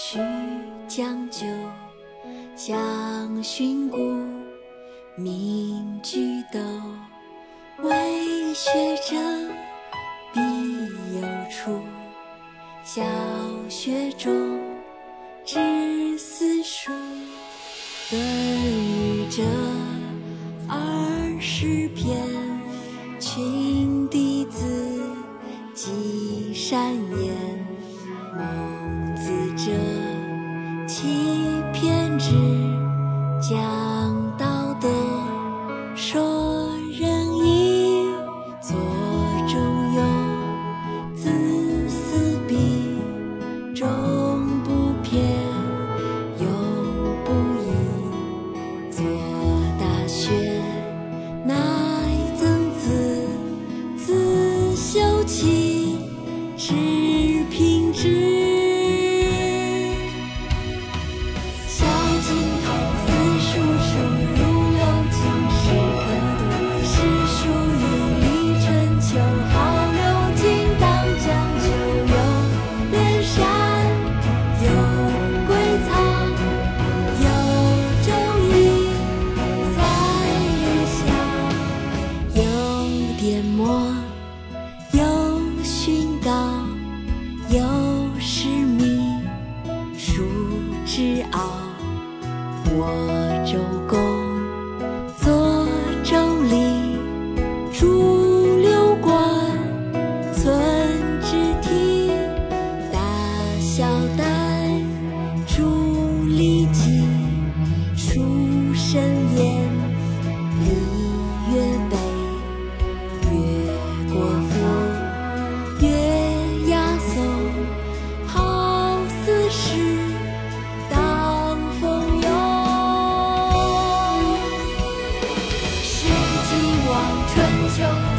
须将究，相寻古名句，斗为学者必有处，小学中知四书，论语者二十篇，群弟子记善。知傲，我周公。有。